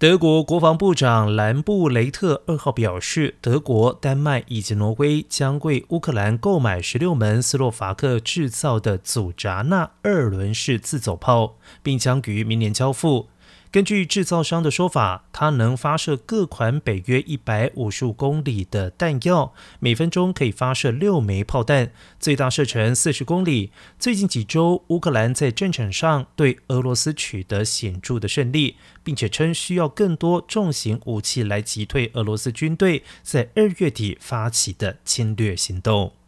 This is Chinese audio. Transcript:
德国国防部长兰布雷特二号表示，德国、丹麦以及挪威将为乌克兰购买十六门斯洛伐克制造的祖扎纳二轮式自走炮，并将于明年交付。根据制造商的说法，它能发射各款北约一百五十五公里的弹药，每分钟可以发射六枚炮弹，最大射程四十公里。最近几周，乌克兰在战场上对俄罗斯取得显著的胜利，并且称需要更多重型武器来击退俄罗斯军队在二月底发起的侵略行动。